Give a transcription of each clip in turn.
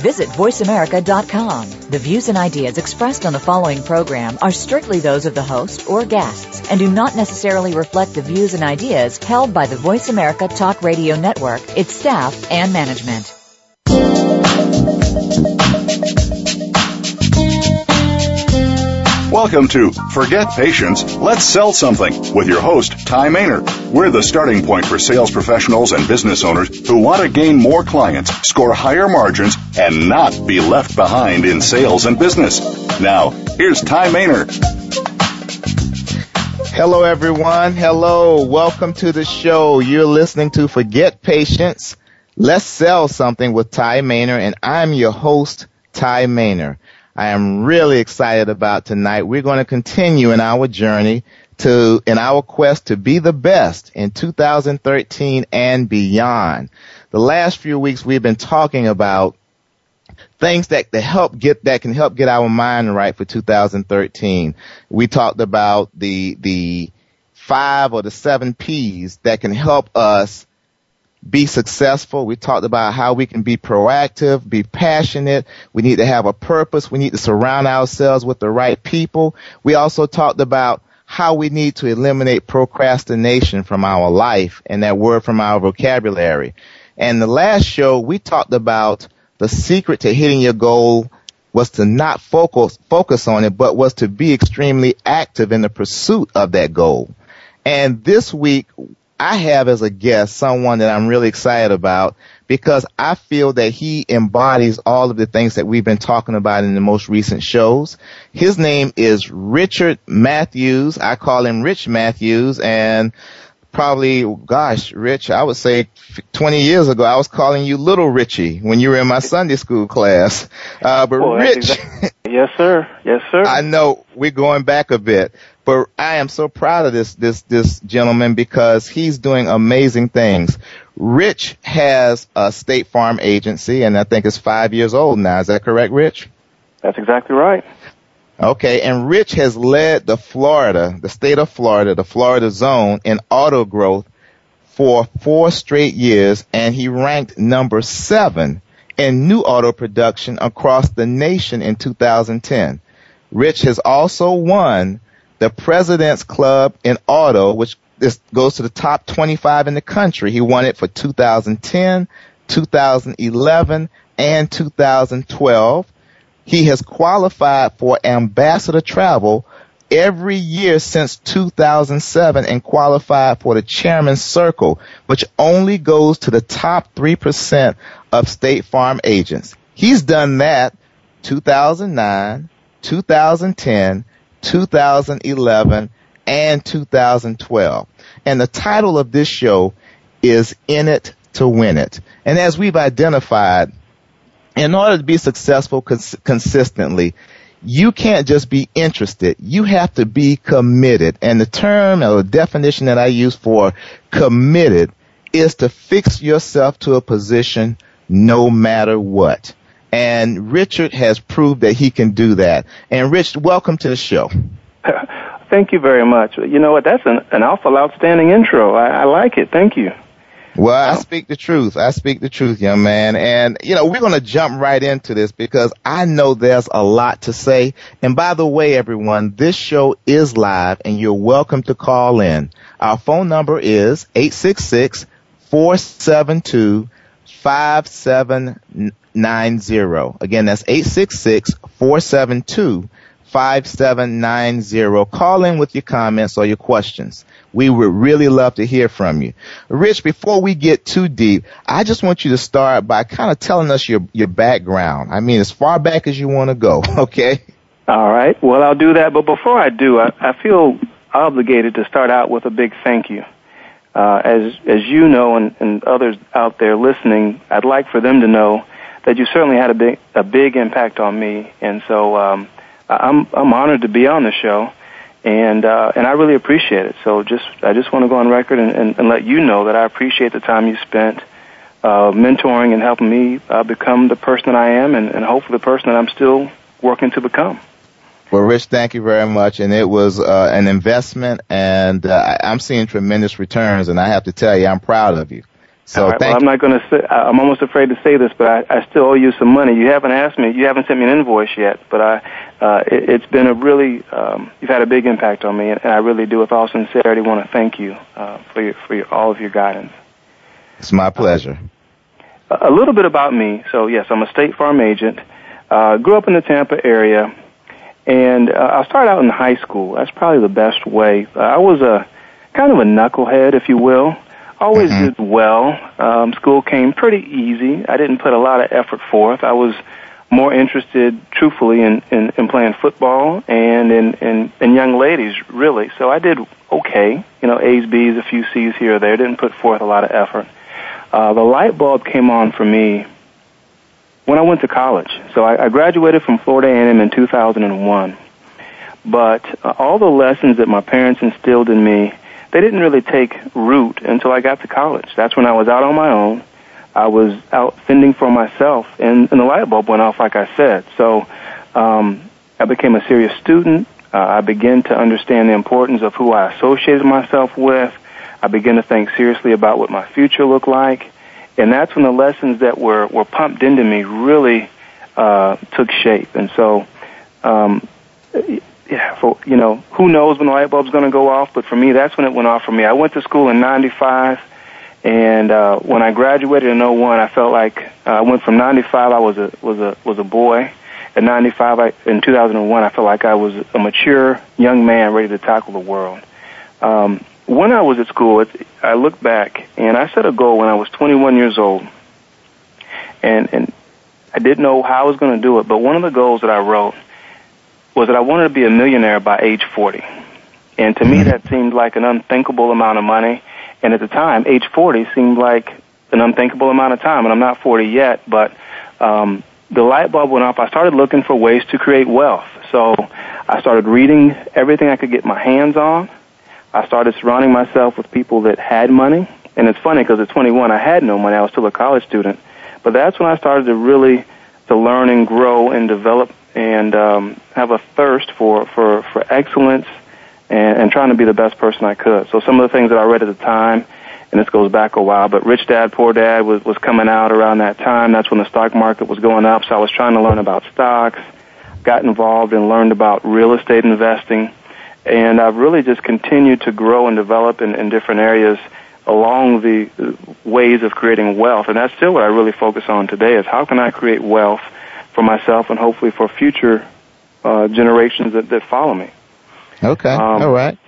Visit voiceamerica.com. The views and ideas expressed on the following program are strictly those of the host or guests and do not necessarily reflect the views and ideas held by the Voice America Talk Radio Network, its staff, and management. Welcome to Forget Patience, Let's Sell Something with your host, Tye Maner. We're the starting point for sales professionals and business owners who want to gain more clients, score higher margins, and not be left behind in sales and business. Now, here's Tye Maner. Hello, everyone. Hello. Welcome to the show. You're listening to Forget Patience, Let's Sell Something with Tye Maner, and I'm your host, Tye Maner. I am really excited about tonight. We're going to continue in our journey to, in our quest to be the best in 2013 and beyond. The last few weeks we've been talking about things that, that help get, that can help get our mind right for 2013. We talked about the, the five or the seven P's that can help us be successful. We talked about how we can be proactive, be passionate. We need to have a purpose. We need to surround ourselves with the right people. We also talked about how we need to eliminate procrastination from our life and that word from our vocabulary. And the last show we talked about the secret to hitting your goal was to not focus focus on it, but was to be extremely active in the pursuit of that goal. And this week I have as a guest someone that I'm really excited about because I feel that he embodies all of the things that we've been talking about in the most recent shows. His name is Richard Mathews. I call him Rich Mathews and probably, gosh, Rich, I would say 20 years ago, I was calling you Little Richie when you were in my Sunday school class. Uh, but Boy, Rich. Exactly. yes, sir. Yes, sir. I know we're going back a bit. But I am so proud of this, this, this gentleman because he's doing amazing things. Rich has a state farm agency and I think it's five years old now. Is that correct, Rich? That's exactly right. Okay. And Rich has led the Florida, the state of Florida, the Florida zone in auto growth for four straight years and he ranked number seven in new auto production across the nation in 2010. Rich has also won the President's Club in Auto, which this goes to the top 25 in the country. He won it for 2010, 2011, and 2012. He has qualified for ambassador travel every year since 2007 and qualified for the chairman's circle, which only goes to the top 3% of state farm agents. He's done that 2009, 2010, 2011, and 2012. And the title of this show is In It to Win It. And as we've identified, in order to be successful cons- consistently, you can't just be interested. You have to be committed. And the term or definition that I use for committed is to fix yourself to a position no matter what. And Richard has proved that he can do that. And Rich, welcome to the show. Thank you very much. You know what? That's an, an awful outstanding intro. I, I like it. Thank you. Well, I speak the truth. I speak the truth, young man. And, you know, we're going to jump right into this because I know there's a lot to say. And by the way, everyone, this show is live and you're welcome to call in. Our phone number is 866 472 5790. Again, that's 866-472-5790. Call in with your comments or your questions. We would really love to hear from you. Rich, before we get too deep, I just want you to start by kind of telling us your, your background. I mean, as far back as you want to go, okay? All right. Well, I'll do that. But before I do, I, I feel obligated to start out with a big thank you. Uh, as as you know, and, and others out there listening, I'd like for them to know that you certainly had a big a big impact on me, and so um, I'm I'm honored to be on the show, and uh, and I really appreciate it. So just I just want to go on record and, and, and let you know that I appreciate the time you spent uh, mentoring and helping me uh, become the person that I am, and, and hopefully the person that I'm still working to become. Well, Rich, thank you very much. And it was uh, an investment, and uh, I'm seeing tremendous returns. And I have to tell you, I'm proud of you. So right, well, I'm not going to say. I'm almost afraid to say this, but I, I still owe you some money. You haven't asked me. You haven't sent me an invoice yet, but I. Uh, it, it's been a really. Um, you've had a big impact on me, and, and I really do, with all sincerity, want to thank you uh, for your, for your, all of your guidance. It's my pleasure. Uh, a little bit about me. So yes, I'm a State Farm agent. Uh, grew up in the Tampa area, and uh, I started out in high school. That's probably the best way. Uh, I was a kind of a knucklehead, if you will always mm-hmm. did well. Um, school came pretty easy. I didn't put a lot of effort forth. I was more interested, truthfully, in, in, in playing football and in, in, in young ladies, really. So I did okay. You know, A's, B's, a few C's here or there. Didn't put forth a lot of effort. Uh, the light bulb came on for me when I went to college. So I, I graduated from Florida A&M in 2001. But uh, all the lessons that my parents instilled in me they didn't really take root until I got to college. That's when I was out on my own. I was out fending for myself, and, and the light bulb went off, like I said. So um, I became a serious student. Uh, I began to understand the importance of who I associated myself with. I began to think seriously about what my future looked like. And that's when the lessons that were, were pumped into me really uh, took shape. And so um, yeah, for you know, who knows when the light bulb's going to go off? But for me, that's when it went off for me. I went to school in '95, and uh, when I graduated in '01, I felt like uh, I went from '95. I was a was a was a boy. At '95, I, in 2001, I felt like I was a mature young man ready to tackle the world. Um, when I was at school, it, I look back and I set a goal when I was 21 years old, and and I didn't know how I was going to do it. But one of the goals that I wrote was that I wanted to be a millionaire by age 40. And to me, that seemed like an unthinkable amount of money. And at the time, age 40 seemed like an unthinkable amount of time. And I'm not 40 yet, but um, the light bulb went off. I started looking for ways to create wealth. So I started reading everything I could get my hands on. I started surrounding myself with people that had money. And it's funny because at 21, I had no money. I was still a college student. But that's when I started to really to learn and grow and develop and um, have a thirst for, for, for excellence and, and trying to be the best person I could. So some of the things that I read at the time, and this goes back a while, but Rich Dad Poor Dad was, was coming out around that time. That's when the stock market was going up, so I was trying to learn about stocks, got involved and learned about real estate investing, and I've really just continued to grow and develop in, in different areas along the ways of creating wealth. And that's still what I really focus on today is how can I create wealth – for myself and hopefully for future uh, generations that, that follow me. Okay, um, all right.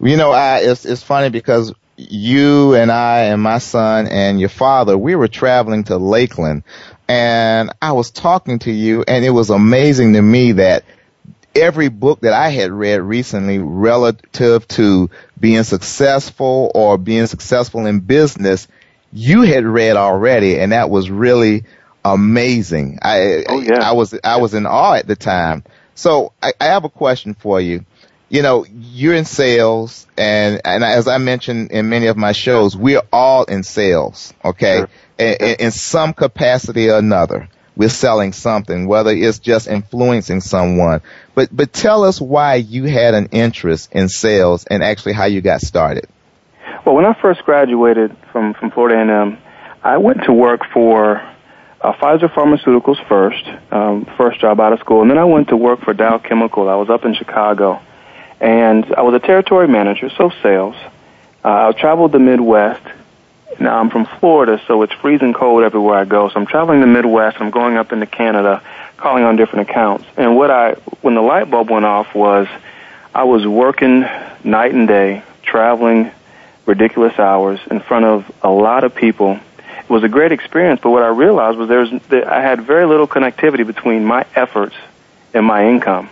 You know, I, it's it's funny because you and I and my son and your father, we were traveling to Lakeland, and I was talking to you, and it was amazing to me that every book that I had read recently relative to being successful or being successful in business, you had read already, and that was really amazing. I, oh, yeah. I was, I was in awe at the time. So I, I have a question for you. You know, you're in sales and, and as I mentioned in many of my shows, we're all in sales, okay? Sure. In, in some capacity or another. We're selling something, whether it's just influencing someone. But, but tell us why you had an interest in sales and actually how you got started. Well, when I first graduated from, from Florida A&M, I went to work for uh, Pfizer Pharmaceuticals first, um, first job out of school, and then I went to work for Dow Chemical. I was up in Chicago, and I was a territory manager, so sales. Uh, I traveled the Midwest. Now I'm from Florida, so it's freezing cold everywhere I go. So I'm traveling the Midwest. I'm going up into Canada, calling on different accounts. And what I, when the light bulb went off, was I was working night and day, traveling ridiculous hours in front of a lot of people it was a great experience. But what I realized was there's that I had very little connectivity between my efforts and my income.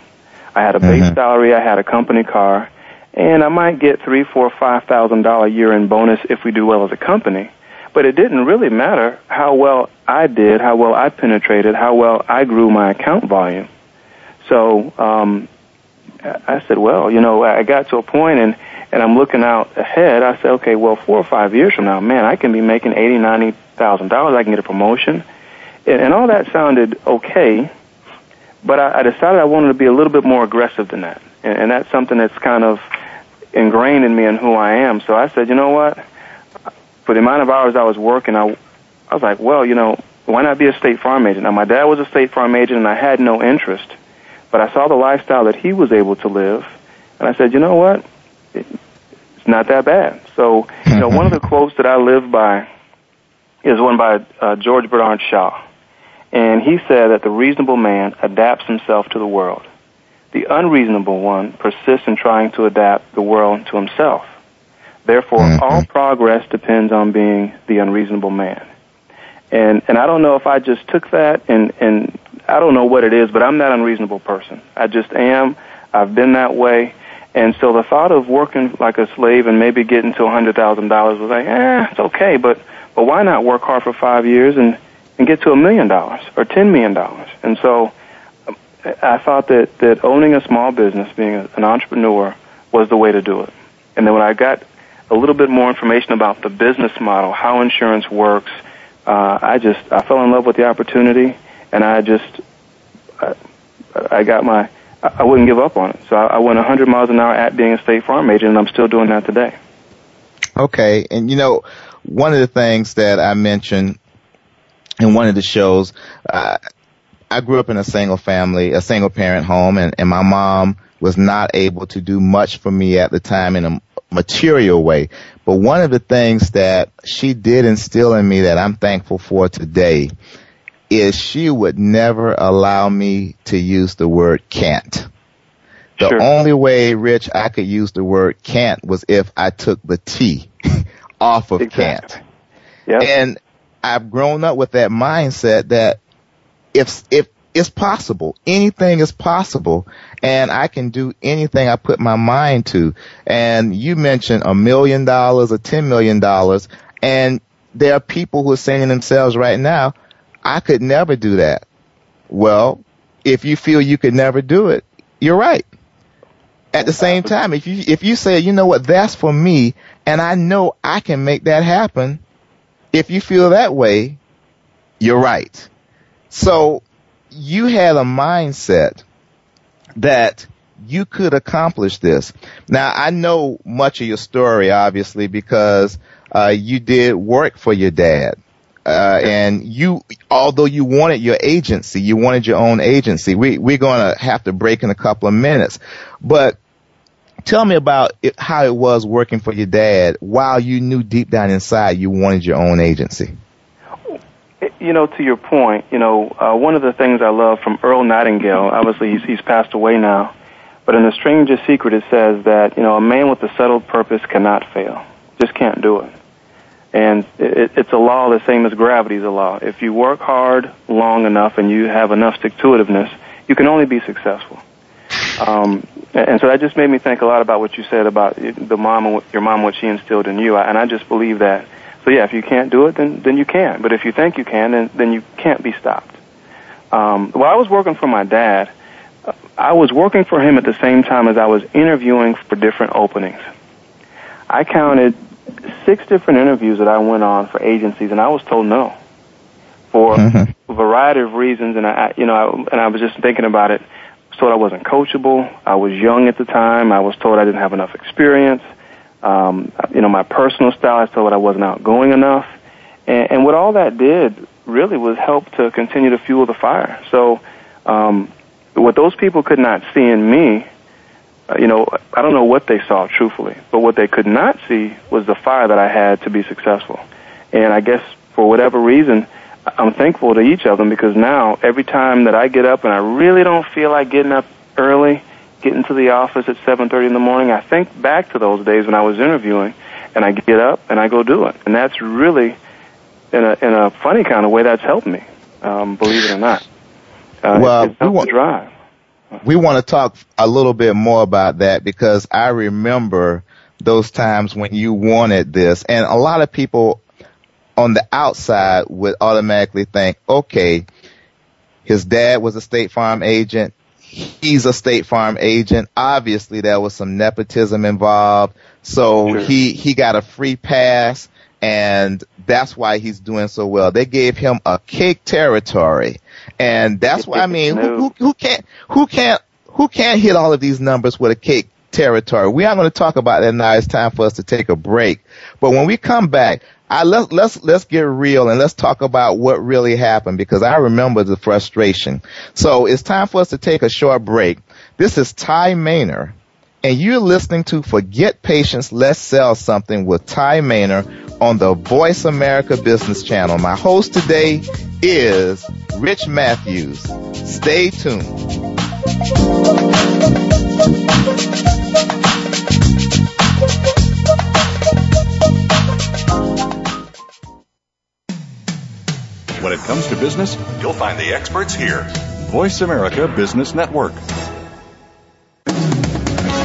I had a base mm-hmm. salary, I had a company car, and I might get three, four, five thousand dollar year end bonus if we do well as a company. But it didn't really matter how well I did, how well I penetrated, how well I grew my account volume. So um, I said, well, you know, I got to a point, and and I'm looking out ahead, I say, okay, well, four or five years from now, man, I can be making eighty, ninety thousand dollars. I can get a promotion, and, and all that sounded okay. But I, I decided I wanted to be a little bit more aggressive than that, and, and that's something that's kind of ingrained in me and who I am. So I said, you know what? For the amount of hours I was working, I, I was like, well, you know, why not be a state farm agent? Now, my dad was a state farm agent, and I had no interest, but I saw the lifestyle that he was able to live, and I said, you know what? It's not that bad. So, you know, one of the quotes that I live by is one by uh, George Bernard Shaw, and he said that the reasonable man adapts himself to the world. The unreasonable one persists in trying to adapt the world to himself. Therefore, mm-hmm. all progress depends on being the unreasonable man. And and I don't know if I just took that and and I don't know what it is, but I'm that unreasonable person. I just am. I've been that way. And so the thought of working like a slave and maybe getting to a hundred thousand dollars was like, eh, it's okay, but but why not work hard for five years and and get to a million dollars or ten million dollars? And so I thought that that owning a small business, being an entrepreneur, was the way to do it. And then when I got a little bit more information about the business model, how insurance works, uh, I just I fell in love with the opportunity, and I just I, I got my I wouldn't give up on it. So I, went 100 miles an hour at being a state farm agent, and I'm still doing that today. Okay, and you know, one of the things that I mentioned in one of the shows, uh, I grew up in a single family, a single parent home, and, and my mom was not able to do much for me at the time in a material way. But one of the things that she did instill in me that I'm thankful for today is she would never allow me to use the word can't. The sure. only way, Rich, I could use the word can't was if I took the T off of exactly. can't. Yep. And I've grown up with that mindset that if, if it's possible, anything is possible and I can do anything I put my mind to. And you mentioned a million dollars or ten million dollars and there are people who are saying to themselves right now, I could never do that. Well, if you feel you could never do it, you're right. At the same time, if you, if you say, you know what, that's for me and I know I can make that happen, if you feel that way, you're right. So you had a mindset that you could accomplish this. Now I know much of your story, obviously, because uh, you did work for your dad. Uh, and you, although you wanted your agency, you wanted your own agency. We, we're going to have to break in a couple of minutes, but tell me about it, how it was working for your dad while you knew deep down inside you wanted your own agency. You know, to your point, you know, uh, one of the things I love from Earl Nightingale, obviously he's, he's passed away now, but in The Strangest Secret it says that, you know, a man with a settled purpose cannot fail. Just can't do it. And it, it's a law the same as gravity is a law. If you work hard long enough and you have enough stick-to-itiveness, you can only be successful. Um, and so that just made me think a lot about what you said about the mom and your mom, what she instilled in you. And I just believe that. So yeah, if you can't do it, then then you can't. But if you think you can, then then you can't be stopped. Um, while I was working for my dad, I was working for him at the same time as I was interviewing for different openings. I counted six different interviews that I went on for agencies, and I was told no for mm-hmm. a variety of reasons. And I, you know, I, and I was just thinking about it. I was told I wasn't coachable. I was young at the time. I was told I didn't have enough experience. Um, you know, my personal style. I was told I wasn't outgoing enough. And, and what all that did really was help to continue to fuel the fire. So, um, what those people could not see in me you know, I don't know what they saw truthfully, but what they could not see was the fire that I had to be successful. And I guess for whatever reason, I'm thankful to each of them because now every time that I get up and I really don't feel like getting up early, getting to the office at 7:30 in the morning, I think back to those days when I was interviewing and I get up and I go do it. And that's really in a in a funny kind of way that's helped me. Um, believe it or not. Uh, well, it's, it's helped we want, drive we want to talk a little bit more about that because I remember those times when you wanted this and a lot of people on the outside would automatically think, okay, his dad was a state farm agent. he's a State Farm agent. Obviously, there was some nepotism involved, so sure. he he got a free pass, and that's why he's doing so well. They gave him a cake territory, and that's why I mean, who, who, who can't who can't who can't hit all of these numbers with a cake territory? We aren't going to talk about that now. It's time for us to take a break. But when we come back, I, let's let's let's get real and let's talk about what really happened because I remember the frustration. So it's time for us to take a short break. This is Tye Maner, and you're listening to Forget Patience, Let's Sell Something with Tye Maner on the Voice America Business Channel. My host today is Rich Mathews. Stay tuned. When it comes to business, you'll find the experts here. Voice America Business Network.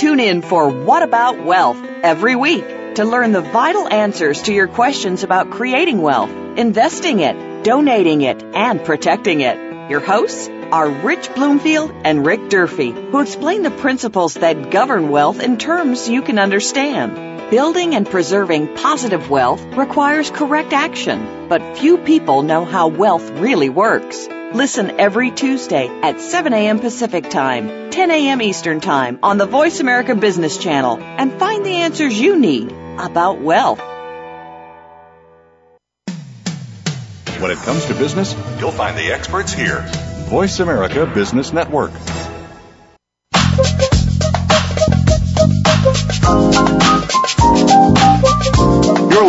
Tune in for What About Wealth every week to learn the vital answers to your questions about creating wealth, investing it, donating it, and protecting it. Your hosts are Rich Bloomfield and Rick Durfee, who explain the principles that govern wealth in terms you can understand. Building and preserving positive wealth requires correct action, but few people know how wealth really works. Listen every Tuesday at 7 a.m. Pacific Time, 10 a.m. Eastern Time on the Voice America Business Channel and find the answers you need about wealth. When it comes to business, you'll find the experts here. Voice America Business Network.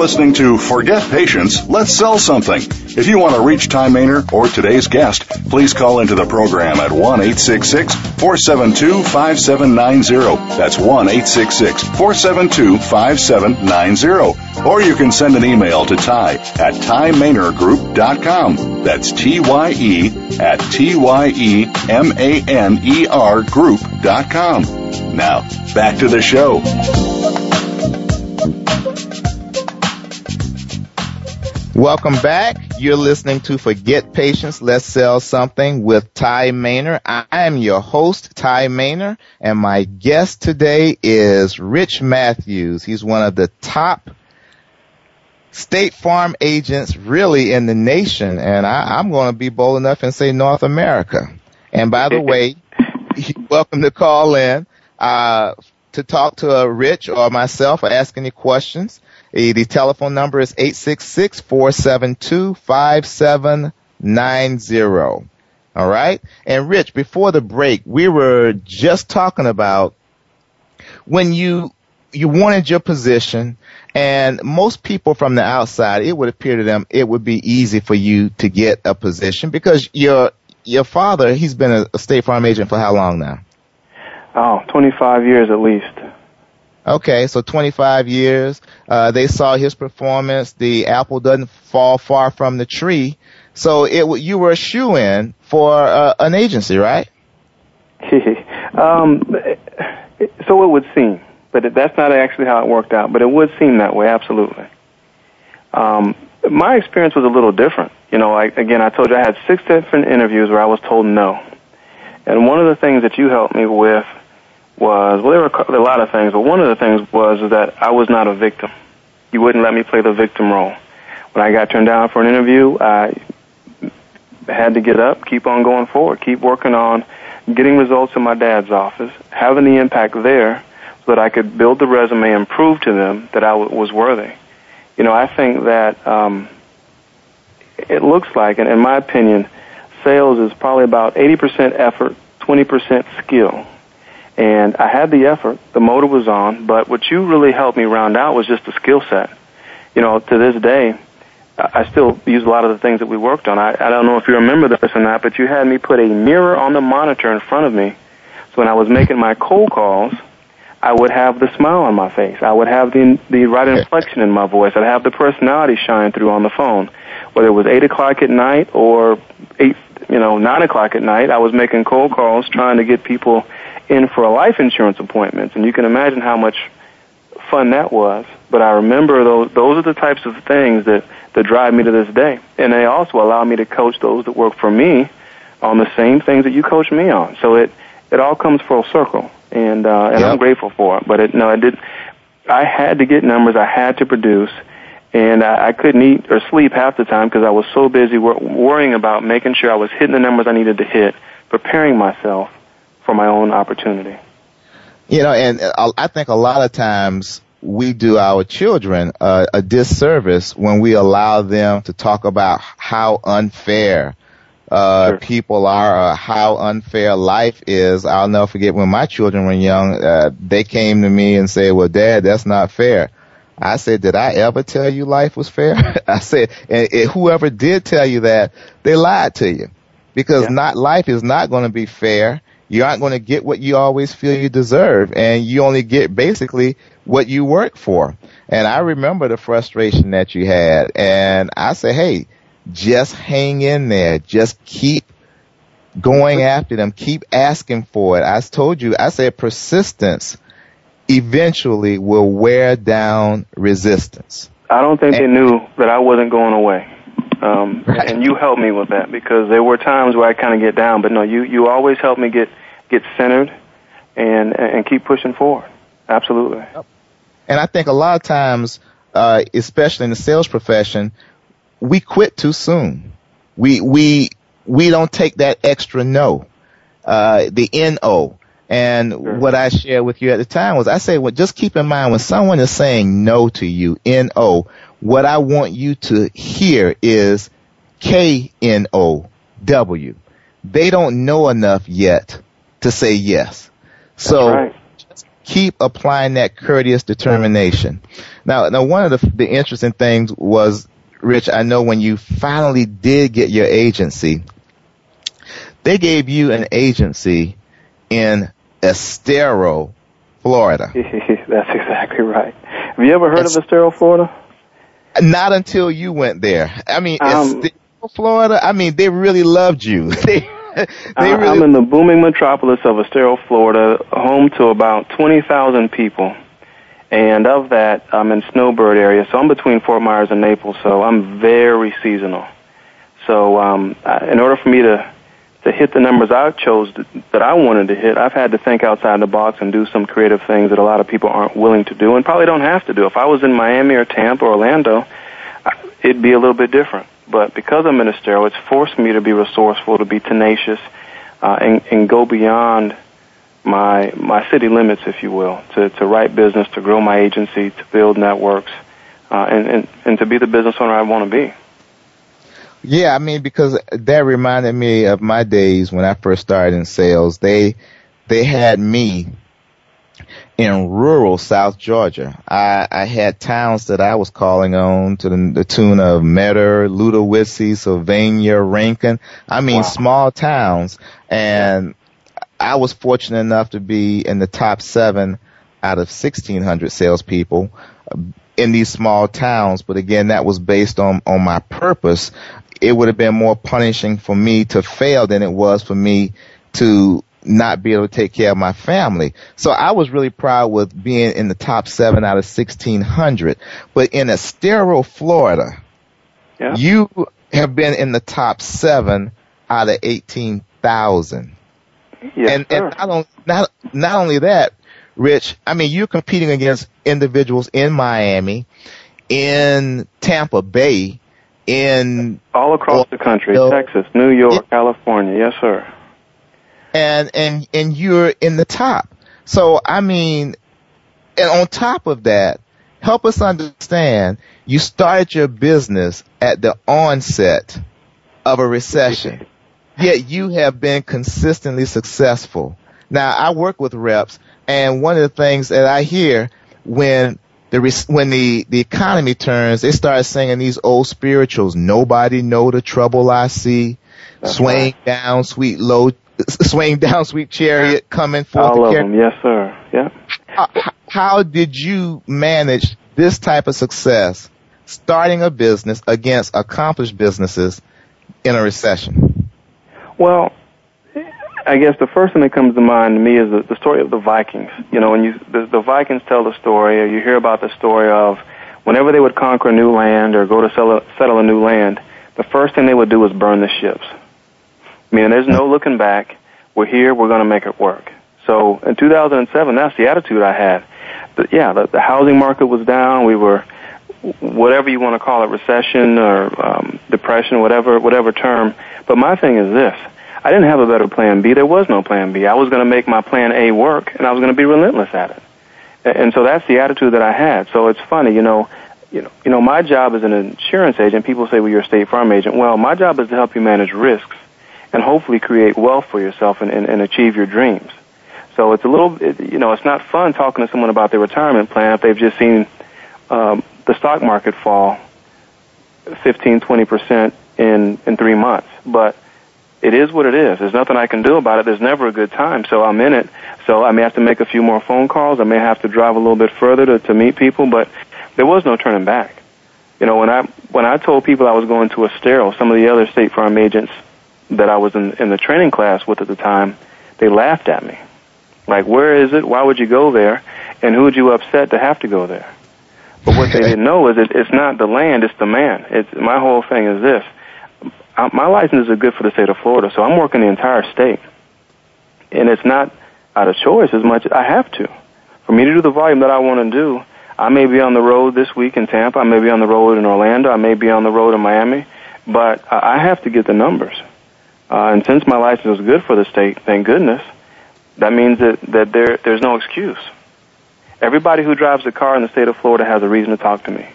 Listening to Forget Patience, Let's Sell Something. If you want to reach Tye Maner or today's guest, please call into the program at 1-866-472-5790. That's 1-866-472-5790. Or you can send an email to Ty at TyeManerGroup.com. That's T-Y-E at T-Y-E-M-A-N-E-R Group.com. Now, back to the show. Welcome back. You're listening to Forget Patience, Let's Sell Something with Tye Maner. I am your host, Tye Maner, and my guest today is Rich Mathews. He's one of the top State Farm agents really in the nation, and I, am going to be bold enough and say North America. And by the way, you're welcome to call in uh, to talk to a Rich or myself or ask any questions. The telephone number is 866-472-5790. All right. And Rich, before the break, we were just talking about when you, you wanted your position and most people from the outside, it would appear to them it would be easy for you to get a position because your, your father, he's been a, a State Farm agent for how long now? Oh, 25 years at least. Okay, so 25 years. Uh, they saw his performance. The apple doesn't fall far from the tree. So it you were a shoe in for uh, an agency, right? um, so it would seem, but that's not actually how it worked out. But it would seem that way, absolutely. Um, my experience was a little different. You know, I, again, I told you I had six different interviews where I was told no, and one of the things that you helped me with was well, there were a lot of things, but one of the things was that I was not a victim. You wouldn't let me play the victim role. When I got turned down for an interview, I had to get up, keep on going forward, keep working on getting results in my dad's office, having the impact there, so that I could build the resume and prove to them that I w- was worthy. You know, I think that um, it looks like, and in my opinion, sales is probably about 80% effort, 20% skill. And I had the effort, the motor was on, but what you really helped me round out was just the skill set. You know, to this day, I still use a lot of the things that we worked on. I, I don't know if you remember this or not, but you had me put a mirror on the monitor in front of me So when I was making my cold calls, I would have the smile on my face. I would have the the right inflection in my voice. I'd have the personality shine through on the phone. Whether it was eight o'clock at night or eight, you know, nine o'clock at night, I was making cold calls trying to get people in for a life insurance appointments. And you can imagine how much fun that was. But I remember those those are the types of things that that drive me to this day. And they also allow me to coach those that work for me on the same things that you coach me on. So it it all comes full circle and uh, and yep. I'm grateful for it. But it, no, I did. I had to get numbers. I had to produce, and I, I couldn't eat or sleep half the time because I was so busy wor- worrying about making sure I was hitting the numbers I needed to hit, preparing myself for my own opportunity. You know, and uh, I think a lot of times we do our children uh, a disservice when we allow them to talk about how unfair uh, sure. people are, uh, how unfair life is. I'll never forget when my children were young, uh, they came to me and said, well, dad, that's not fair. I said, did I ever tell you life was fair? I said, and, and whoever did tell you that, they lied to you because yeah. not, life is not going to be fair. You aren't going to get what you always feel you deserve and you only get basically what you work for. And I remember the frustration that you had and I said, hey, just hang in there. Just keep going after them. Keep asking for it. I told you, I said persistence eventually will wear down resistance. I don't think and, they knew that I wasn't going away. Um, right. and you helped me with that because there were times where I kind of get down, but no, you, you always help me get, get centered and, and keep pushing forward. Absolutely. And I think a lot of times, uh, especially in the sales profession, we quit too soon. We we we don't take that extra no, uh, the no. And sure. what I shared with you at the time was I say, well, just keep in mind when someone is saying no to you, no, what I want you to hear is K N O W. They don't know enough yet to say yes. So right. keep applying that courteous determination. Now, now one of the, the interesting things was Rich, I know when you finally did get your agency, they gave you an agency in Estero, Florida. That's exactly right. Have you ever heard it's, of Estero, Florida? Not until you went there. I mean, um, Estero, Florida. I mean, they really loved you. they, they really... I'm in the booming metropolis of Estero, Florida, home to about 20,000 people. And of that, I'm in Snowbird area, so I'm between Fort Myers and Naples, so I'm very seasonal. So um, in order for me to to hit the numbers I chose to, that I wanted to hit, I've had to think outside the box and do some creative things that a lot of people aren't willing to do and probably don't have to do. If I was in Miami or Tampa or Orlando, it'd be a little bit different. But because I'm in Estero, it's forced me to be resourceful, to be tenacious, uh, and, and go beyond my my city limits, if you will, to to write business, to grow my agency, to build networks, uh, and, and and to be the business owner I want to be. Yeah, I mean because that reminded me of my days when I first started in sales. They they had me in rural South Georgia. I, I had towns that I was calling on to the, the tune of Metter, Ludowici, Sylvania, Rankin. I mean wow. small towns and I was fortunate enough to be in the top seven out of 1600 salespeople in these small towns. But again, that was based on, on my purpose. It would have been more punishing for me to fail than it was for me to not be able to take care of my family. So I was really proud with being in the top seven out of 1600. But in Estero, Florida, yeah. you have been in the top seven out of 18,000. Yes, and, and not, on, not, not only that, Rich, I mean, you're competing against individuals in Miami, in Tampa Bay, in all across the country, Texas, New York, California. Yes, sir. And and and you're in the top. So I mean, and on top of that, help us understand. You started your business at the onset of a recession yet you have been consistently successful. Now, I work with reps, and one of the things that I hear when the when the the economy turns, they start singing these old spirituals. Nobody know the trouble I see, swaying down, sweet low swing down sweet chariot coming forth. All of them, yes, sir. Yeah. Uh, how, how did you manage this type of success, starting a business against accomplished businesses in a recession? Well, I guess the first thing that comes to mind to me is the, the story of the Vikings. You know, when you the, the Vikings tell the story, or you hear about the story of whenever they would conquer a new land or go to settle, settle a new land, the first thing they would do was burn the ships. I mean, there's no looking back. We're here. We're going to make it work. So in 2007, that's the attitude I had. But yeah, the, the housing market was down. We were, whatever you want to call it, recession or um, depression, whatever whatever term. But my thing is this: I didn't have a better plan B. There was no plan B. I was going to make my plan A work, and I was going to be relentless at it. And so that's the attitude that I had. So it's funny, you know, you know, you know, my job as an insurance agent. People say, "Well, you're a State Farm agent." Well, my job is to help you manage risks and hopefully create wealth for yourself and, and, and achieve your dreams. So it's a little, it, you know, it's not fun talking to someone about their retirement plan if they've just seen um, the stock market fall 15, 20 percent in in three months. But it is what it is. There's nothing I can do about it. There's never a good time, so I'm in it. So I may have to make a few more phone calls. I may have to drive a little bit further to, to meet people, but there was no turning back. You know, when I when I told people I was going to Estero, some of the other State Farm agents that I was in, in the training class with at the time, they laughed at me. Like, where is it? Why would you go there? And who would you upset to have to go there? But what they didn't know is it, it's not the land, it's the man. It's, my whole thing is this. I, my license is good for the state of Florida, so I'm working the entire state. And it's not out of choice as much as I have to. For me to do the volume that I want to do, I may be on the road this week in Tampa, I may be on the road in Orlando, I may be on the road in Miami, but I have to get the numbers. Uh, and since my license is good for the state, thank goodness, that means that, that there, there's no excuse. Everybody who drives a car in the state of Florida has a reason to talk to me.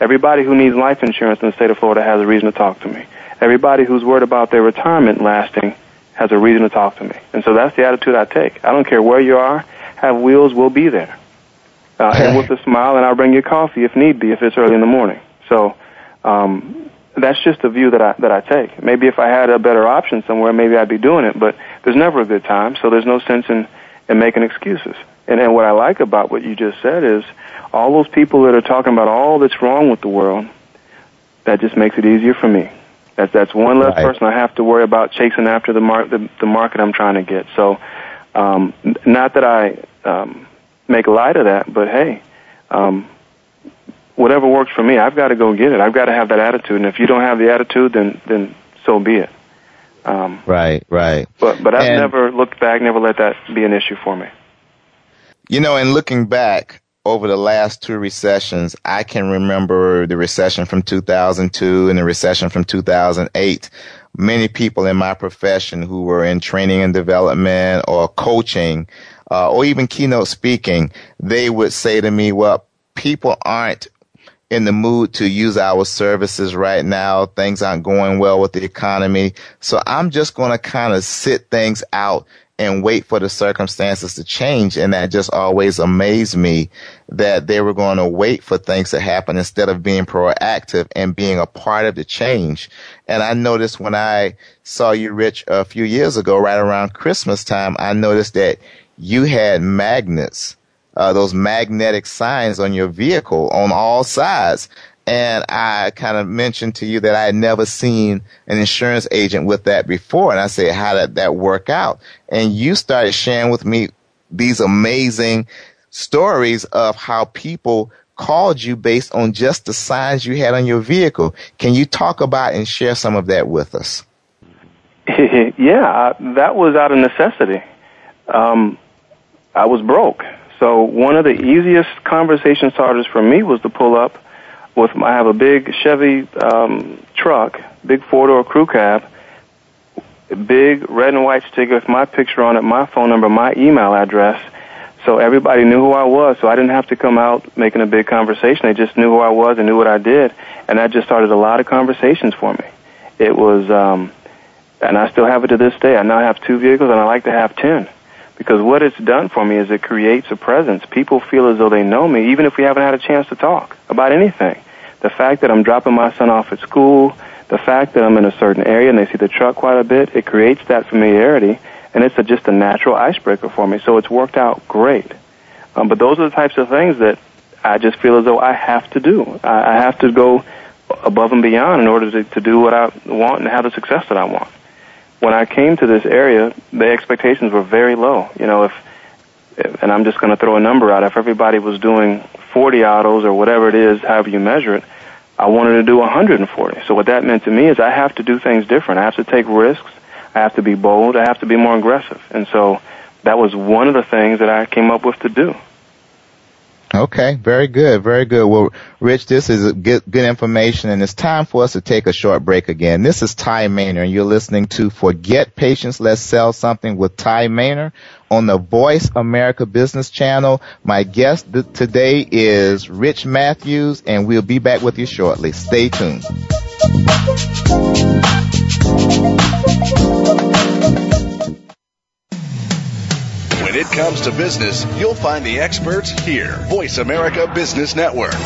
Everybody who needs life insurance in the state of Florida has a reason to talk to me. Everybody who's worried about their retirement lasting has a reason to talk to me. And so that's the attitude I take. I don't care where you are, have wheels, we'll be there. Uh, and with a smile, and I'll bring you coffee if need be, if it's early in the morning. So, um, that's just the view that I that I take. Maybe if I had a better option somewhere, maybe I'd be doing it. But there's never a good time, so there's no sense in in making excuses. And and what I like about what you just said is all those people that are talking about all that's wrong with the world. That just makes it easier for me. That's that's one less right. person I have to worry about chasing after the mark the, the market I'm trying to get. So, um, not that I um, make light of that, but hey, um, whatever works for me, I've got to go get it. I've got to have that attitude, and if you don't have the attitude, then then so be it. Um, right, right. But but I've and, never looked back, never let that be an issue for me. You know, and looking back over the last two recessions, I can remember the recession from 2002 and the recession from 2008. Many people in my profession who were in training and development or coaching, uh, or even keynote speaking, they would say to me, well, people aren't in the mood to use our services right now. Things aren't going well with the economy. So I'm just going to kind of sit things out and wait for the circumstances to change. And that just always amazed me that they were going to wait for things to happen instead of being proactive and being a part of the change. And I noticed when I saw you, Rich, a few years ago, right around Christmas time, I noticed that you had magnets uh, those magnetic signs on your vehicle on all sides. And I kind of mentioned to you that I had never seen an insurance agent with that before. And I said, how did that work out? And you started sharing with me these amazing stories of how people called you based on just the signs you had on your vehicle. Can you talk about and share some of that with us? yeah, that was out of necessity. Um, I was broke. So one of the easiest conversation starters for me was to pull up with I have a big Chevy um, truck, big four door crew cab, big red and white sticker with my picture on it, my phone number, my email address. So everybody knew who I was. So I didn't have to come out making a big conversation. They just knew who I was and knew what I did, and that just started a lot of conversations for me. It was, um, and I still have it to this day. I now have two vehicles, and I like to have ten because what it's done for me is it creates a presence. People feel as though they know me, even if we haven't had a chance to talk about anything. The fact that I'm dropping my son off at school, the fact that I'm in a certain area and they see the truck quite a bit, it creates that familiarity. and it's a, just a natural icebreaker for me. So it's worked out great. Um, but those are the types of things that I just feel as though I have to do. I, I have to go above and beyond in order to, to do what I want and have the success that I want. When I came to this area, the expectations were very low. You know, if, if and I'm just going to throw a number out, if everybody was doing 40 autos or whatever it is, however you measure it, I wanted to do 140. So what that meant to me is I have to do things different. I have to take risks. I have to be bold. I have to be more aggressive. And so that was one of the things that I came up with to do. Okay, very good, very good. Well, Rich, this is good, good information, and it's time for us to take a short break again. This is Tye Maner, and you're listening to Forget Patience, Let's Sell Something with Tye Maner on the Voice America Business Channel. My guest th- today is Rich Mathews, and we'll be back with you shortly. Stay tuned. When it comes to business, you'll find the experts here. Voice America Business Network.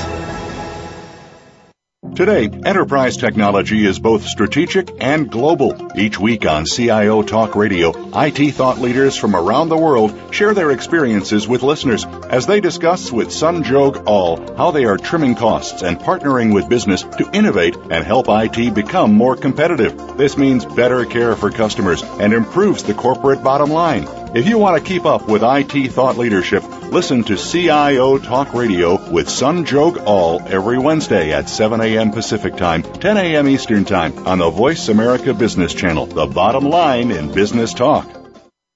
Today, enterprise technology is both strategic and global. Each week on CIO Talk Radio, IT thought leaders from around the world share their experiences with listeners as they discuss with Sanjog Aul how they are trimming costs and partnering with business to innovate and help IT become more competitive. This means better care for customers and improves the corporate bottom line. If you want to keep up with IT thought leadership, listen to CIO Talk Radio with Sanjog Aul every Wednesday at 7 a.m. Pacific Time, 10 a.m. Eastern Time on the Voice America Business Channel, the bottom line in business talk.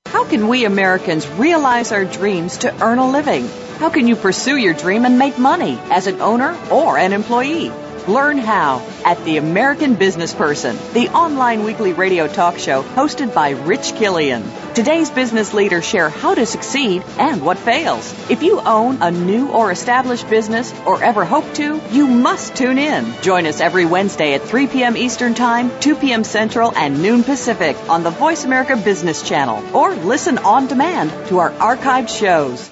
How can we Americans realize our dreams to earn a living? How can you pursue your dream and make money as an owner or an employee? Learn how at The American Business Person, the online weekly radio talk show hosted by Rich Killian. Today's business leaders share how to succeed and what fails. If you own a new or established business or ever hope to, you must tune in. Join us every Wednesday at 3 p.m. Eastern Time, 2 p.m. Central, and noon Pacific on the Voice America Business Channel or listen on demand to our archived shows.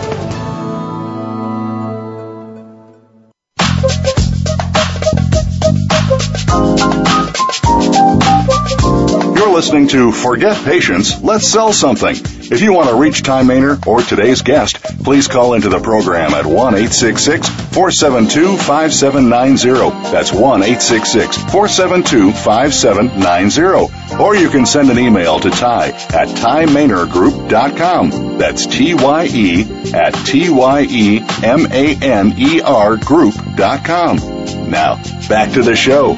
Listening to Forget Patience, Let's Sell Something. If you want to reach Tye Maner or today's guest, please call into the program at 1 472 5790. That's 1 472 5790. Or you can send an email to Tye at TyeManerGroup.com. That's T Y E at T Y E M A N E R Group.com. Now, back to the show.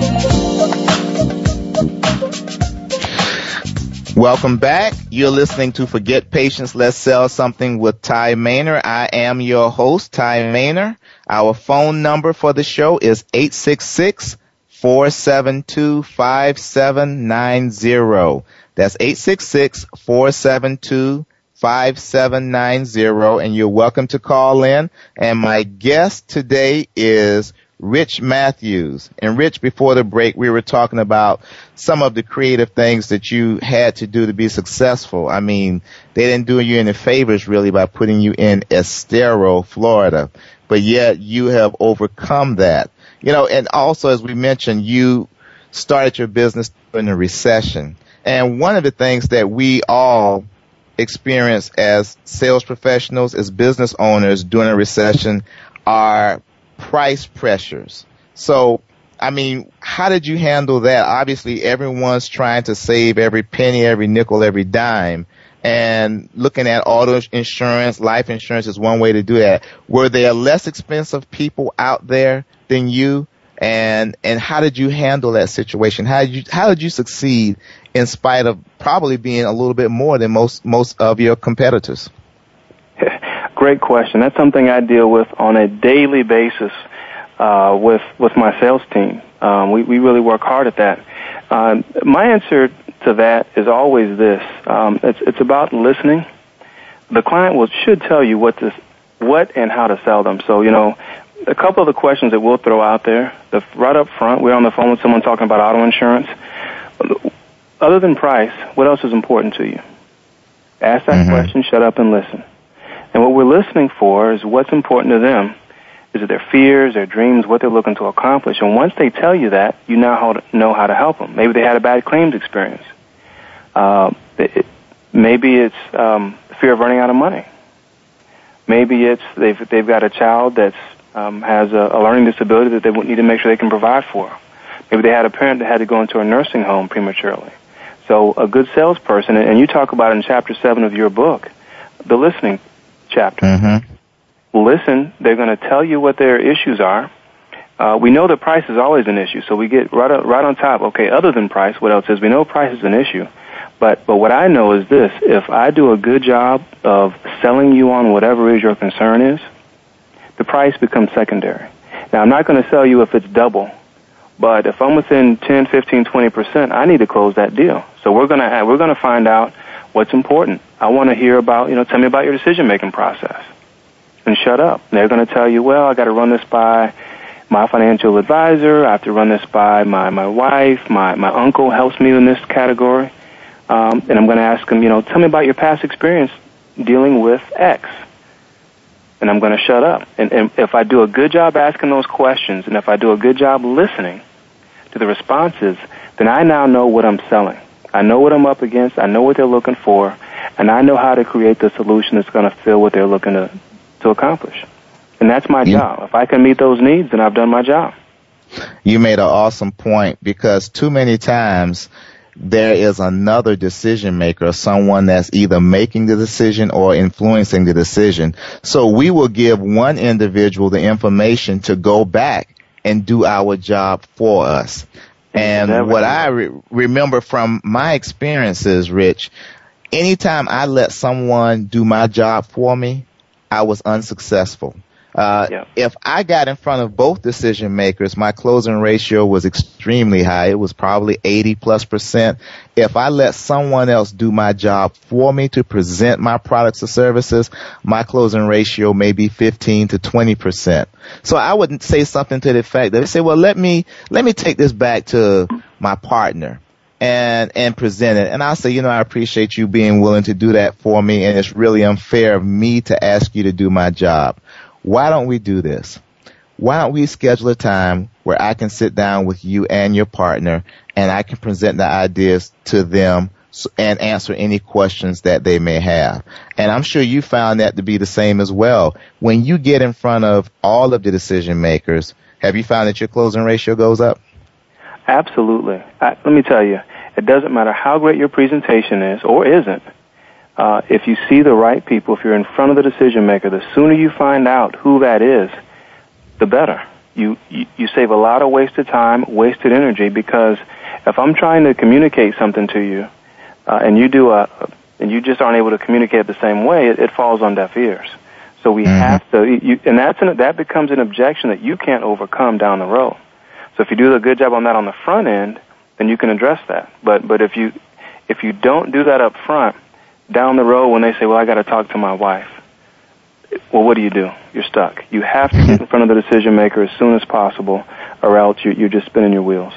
Welcome back. You're listening to Forget Patience, Let's Sell Something with Tye Maner. I am your host, Tye Maner. Our phone number for the show is 866 472 5790. That's 866 472 5790 and you're welcome to call in. And my guest today is Rich Mathews. And Rich, before the break, we were talking about some of the creative things that you had to do to be successful. I mean, they didn't do you any favors really by putting you in Estero, Florida, but yet you have overcome that. You know, and also as we mentioned, you started your business during a recession. And one of the things that we all experience as sales professionals, as business owners during a recession are price pressures. So, I mean, how did you handle that? Obviously, everyone's trying to save every penny, every nickel, every dime. And looking at auto insurance, life insurance is one way to do that. Were there less expensive people out there than you? And, and how did you handle that situation? How did you, how did you succeed in spite of probably being a little bit more than most, most of your competitors? Great question. That's something I deal with on a daily basis uh, with with my sales team. Um, we we really work hard at that. Um, my answer to that is always this: um, it's it's about listening. The client will should tell you what this what and how to sell them. So, you know, a couple of the questions that we'll throw out there, the, right up front, we're on the phone with someone talking about auto insurance. Other than price, what else is important to you? Ask that mm-hmm. question, shut up and listen. And what we're listening for is what's important to them. Is it their fears, their dreams, what they're looking to accomplish? And once they tell you that, you now know how to help them. Maybe they had a bad claims experience. Uh, it, maybe it's um, fear of running out of money. Maybe it's they've they've got a child that's um, has a, a learning disability that they need to make sure they can provide for. Maybe they had a parent that had to go into a nursing home prematurely. So a good salesperson, and you talk about in chapter seven of your book, the listening chapter. Mm-hmm. Listen, they're going to tell you what their issues are. Uh, we know that price is always an issue, so we get right up, right on top. Okay, other than price, what else is? We know price is an issue, but but what I know is this: if I do a good job of selling you on whatever is your concern is, the price becomes secondary. Now, I'm not going to sell you if it's double, but if I'm within 10, 15, 20 percent, I need to close that deal. So we're going to we're going to find out what's important. I want to hear about you know tell me about your decision making process, and shut up. They're going to tell you, well, I got to run this by my financial advisor. I have to run this by my my wife. My my uncle helps me in this category, um, and I'm going to ask them, you know, tell me about your past experience dealing with X and I'm going to shut up. And, and if I do a good job asking those questions, and if I do a good job listening to the responses, then I now know what I'm selling. I know what I'm up against. I know what they're looking for, and I know how to create the solution that's going to fill what they're looking to to accomplish. And that's my yeah. job. If I can meet those needs, then I've done my job. You made an awesome point because too many times there is another decision maker, someone that's either making the decision or influencing the decision. So we will give one individual the information to go back and do our job for us. And what I re- remember from my experiences, Rich, anytime I let someone do my job for me, I was unsuccessful. Uh, yeah. If I got in front of both decision makers, my closing ratio was extremely high. It was probably 80 plus percent. If I let someone else do my job for me to present my products or services, my closing ratio may be 15 to 20 percent. So I wouldn't say something to the effect that they say, well, let me, let me take this back to my partner and and present it. And I'll say, you know, I appreciate you being willing to do that for me, and it's really unfair of me to ask you to do my job why don't we do this? Why don't we schedule a time where I can sit down with you and your partner and I can present the ideas to them and answer any questions that they may have. And I'm sure you found that to be the same as well. When you get in front of all of the decision makers, have you found that your closing ratio goes up? Absolutely. I, let me tell you, it doesn't matter how great your presentation is or isn't uh, if you see the right people, if you're in front of the decision maker, the sooner you find out who that is, the better. You, you, you save a lot of wasted time, wasted energy, because if I'm trying to communicate something to you, uh, and you do a, and you just aren't able to communicate the same way, it, it falls on deaf ears. So we mm-hmm. have to, you, and that's an, that becomes an objection that you can't overcome down the road. So if you do a good job on that on the front end, then you can address that. But but if you if you don't do that up front, down the road when they say, well, I got to talk to my wife. Well, what do you do? You're stuck. You have to get in front of the decision maker as soon as possible, or else you, you're just spinning your wheels.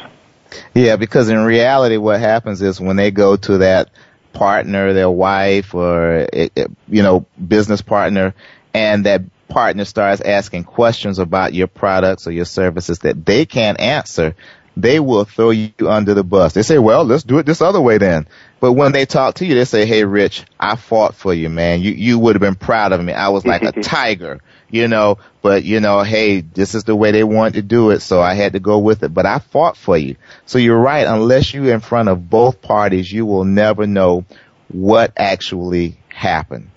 Yeah, because in reality, what happens is when they go to that partner, their wife, or eh, eh, you know, business partner, and that partner starts asking questions about your products or your services that they can't answer, they will throw you under the bus. They say, well, let's do it this other way then. But when they talk to you, they say, hey, Rich, I fought for you, man. You, you would have been proud of me. I was like a tiger, you know, but you know, hey, this is the way they want to do it. So I had to go with it, but I fought for you. So you're right. Unless you're in front of both parties, you will never know what actually happened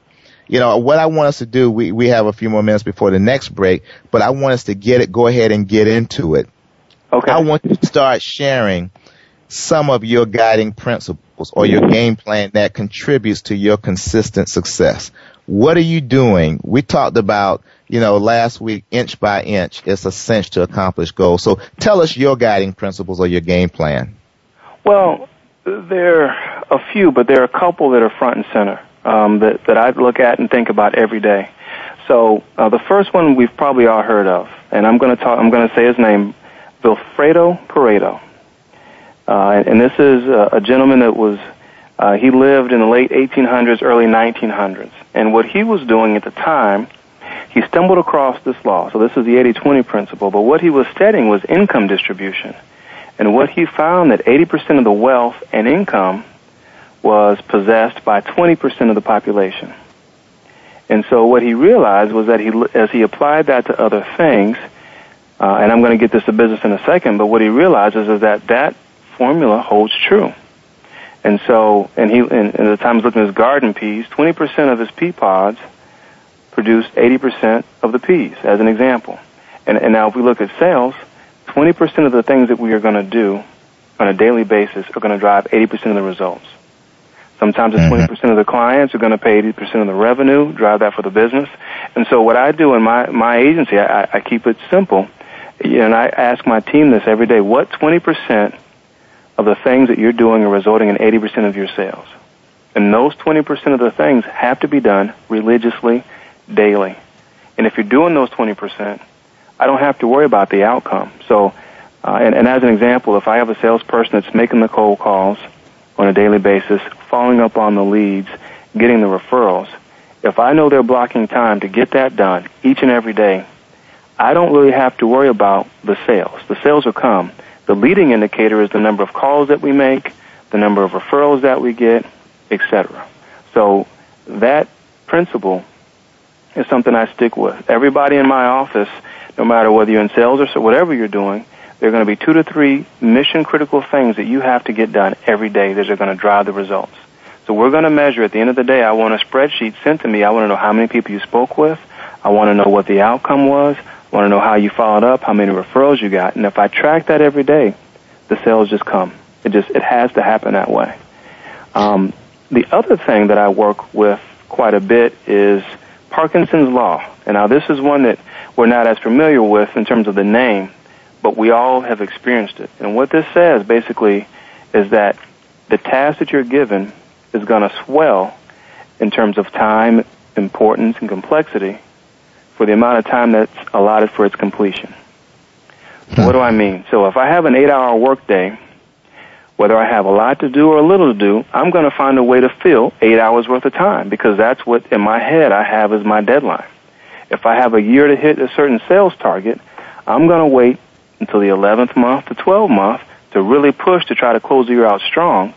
you know, what I want us to do, we, we have a few more minutes before the next break, but I want us to get it, go ahead and get into it. Okay. I want you to start sharing some of your guiding principles or your game plan that contributes to your consistent success. What are you doing? We talked about, you know, last week, inch by inch, it's a cinch to accomplish goals. So tell us your guiding principles or your game plan. Well, there are a few, but there are a couple that are front and center um, that, that I look at and think about every day. So uh, the first one we've probably all heard of, and I'm going to talk. I'm going to say his name, Vilfredo Pareto. Uh, and this is a, a gentleman that was. Uh, he lived in the late 1800s, early 1900s, and what he was doing at the time, he stumbled across this law. So this is the 80-20 principle. But what he was studying was income distribution, and what he found that 80% of the wealth and income was possessed by 20% of the population. And so what he realized was that he, as he applied that to other things, uh, and I'm going to get this to business in a second, but what he realizes is that that formula holds true. And so, and he, and, and the time he was looking at his garden peas, 20% of his pea pods produced 80% of the peas, as an example. And, and now if we look at sales, 20% of the things that we are going to do on a daily basis are going to drive 80% of the results. Sometimes it's mm-hmm. 20% of the clients are going to pay 80% of the revenue, drive that for the business. And so what I do in my, my agency, I, I keep it simple. And I ask my team this every day. What 20% of the things that you're doing are resulting in 80% of your sales? And those 20% of the things have to be done religiously, daily. And if you're doing those 20%, I don't have to worry about the outcome. So, uh, and, and as an example, if I have a salesperson that's making the cold calls on a daily basis, following up on the leads, getting the referrals, if I know they're blocking time to get that done each and every day, I don't really have to worry about the sales. The sales will come. The leading indicator is the number of calls that we make, the number of referrals that we get, etc. So that principle is something I stick with. Everybody in my office, no matter whether you're in sales or whatever you're doing, there are going to be two to three mission critical things that you have to get done every day that are going to drive the results. So we're going to measure at the end of the day. I want a spreadsheet sent to me. I want to know how many people you spoke with. I want to know what the outcome was. Want to know how you followed up, how many referrals you got. And if I track that every day, the sales just come. It just, it has to happen that way. Um, the other thing that I work with quite a bit is Parkinson's Law. And now this is one that we're not as familiar with in terms of the name, but we all have experienced it. And what this says basically is that the task that you're given is going to swell in terms of time, importance, and complexity for the amount of time that's allotted for its completion. So what do I mean? So if I have an eight hour workday, whether I have a lot to do or a little to do, I'm going to find a way to fill eight hours worth of time because that's what in my head I have as my deadline. If I have a year to hit a certain sales target, I'm going to wait until the 11th month, the 12th month to really push to try to close the year out strong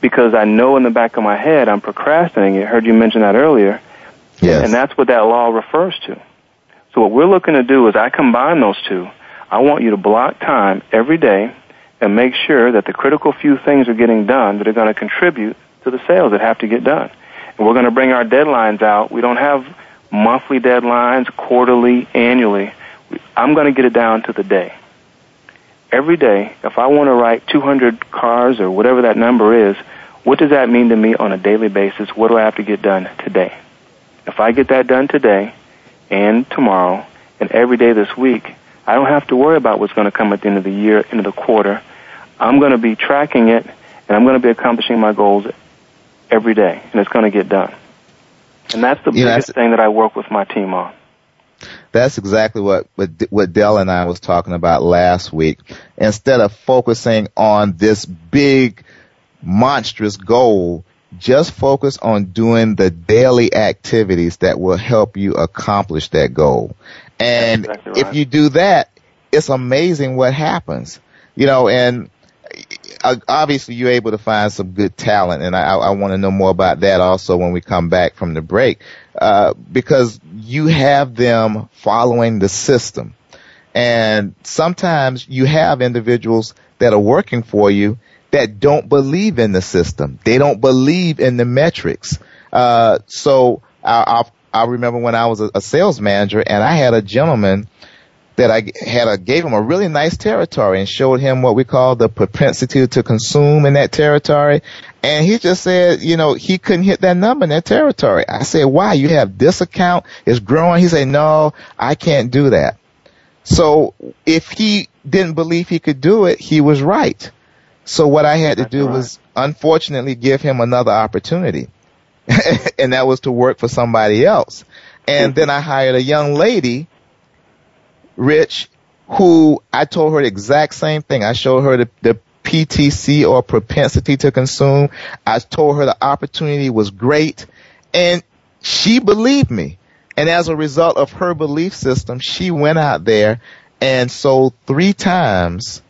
because I know in the back of my head I'm procrastinating. I heard you mention that earlier. Yes. And that's what that law refers to. So what we're looking to do is I combine those two. I want you to block time every day and make sure that the critical few things are getting done that are going to contribute to the sales that have to get done. And we're going to bring our deadlines out. We don't have monthly deadlines, quarterly, annually. I'm going to get it down to the day every day, if I want to write 200 cars or whatever that number is, what does that mean to me on a daily basis? What do I have to get done today? If I get that done today and tomorrow and every day this week, I don't have to worry about what's going to come at the end of the year, end of the quarter. I'm going to be tracking it and I'm going to be accomplishing my goals every day and it's going to get done. And that's the biggest thing that I work with my team on. That's exactly what, what, what Dell and I was talking about last week. Instead of focusing on this big, monstrous goal, just focus on doing the daily activities that will help you accomplish that goal. And exactly right. if you do that, it's amazing what happens. You know, and uh, obviously you're able to find some good talent, and I, I want to know more about that also when we come back from the break, uh, because you have them following the system, and sometimes you have individuals that are working for you that don't believe in the system. They don't believe in the metrics. Uh, so I, I, I remember when I was a, a sales manager, and I had a gentleman that I had a, gave him a really nice territory and showed him what we call the propensity to consume in that territory. And he just said, you know, he couldn't hit that number in that territory. I said, why? You have this account, it's growing. He said, no, I can't do that. So if he didn't believe he could do it, he was right. So what I had to do was unfortunately give him another opportunity. and that was to work for somebody else. And then I hired a young lady, Rich, who I told her the exact same thing. I showed her the, the PTC or propensity to consume. I told her the opportunity was great and she believed me. And as a result of her belief system, she went out there and sold three times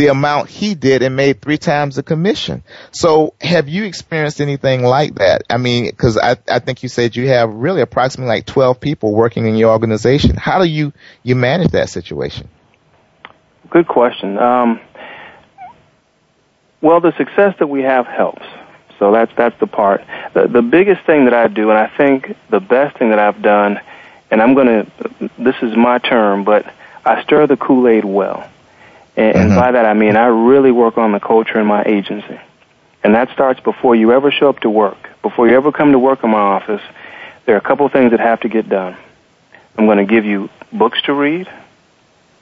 the amount he did and made three times the commission. So have you experienced anything like that? I mean, cause I, I think you said you have really approximately like 12 people working in your organization. How do you, you manage that situation? Good question. Um, well, the success that we have helps. So that's that's the part. The, the biggest thing that I do, and I think the best thing that I've done, and I'm to, this is my term, but I stir the Kool Aid well. And, mm-hmm. and by that I mean I really work on the culture in my agency. And that starts before you ever show up to work. Before you ever come to work in my office, there are a couple things that have to get done. I'm going to give you books to read,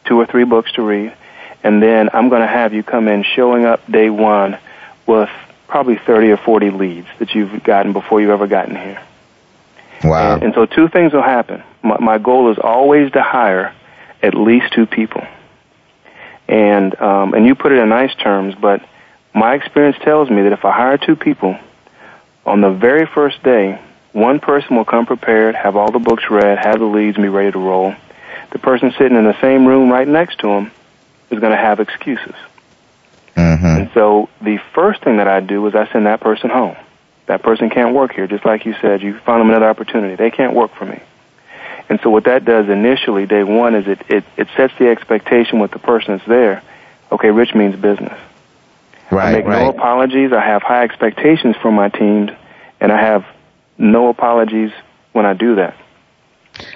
two or three books to read, and then I'm going to have you come in showing up day one with probably 30 or 40 leads that you've gotten before you've ever gotten here. Wow. And, and so two things will happen. My, my goal is always to hire at least two people. And, um, and you put it in nice terms, but my experience tells me that if I hire two people, on the very first day, one person will come prepared, have all the books read, have the leads, and be ready to roll. The person sitting in the same room right next to him is going to have excuses. Mm-hmm. And so the first thing that I do is I send that person home. That person can't work here, just like you said. You find them another opportunity. They can't work for me. And so what that does initially, day one, is it, it, it sets the expectation with the person that's there. Okay, rich means business. Right, I make right. no apologies. I have high expectations for my teams, and I have no apologies when I do that.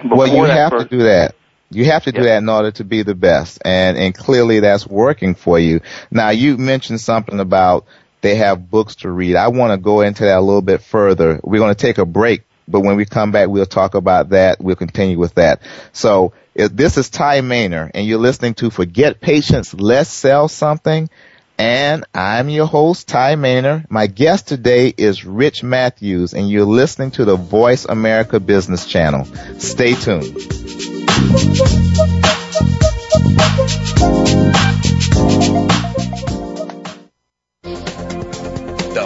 Before well, you have to do that. You have to do that in order to be the best. And, and clearly that's working for you. Now you mentioned something about they have books to read. I want to go into that a little bit further. We're going to take a break, but when we come back, we'll talk about that. We'll continue with that. So this is Tye Maner and you're listening to Forget Patience, Let's Sell Something. And I'm your host, Tye Maner. My guest today is Rich Mathews and you're listening to the Voice America Business Channel. Stay tuned.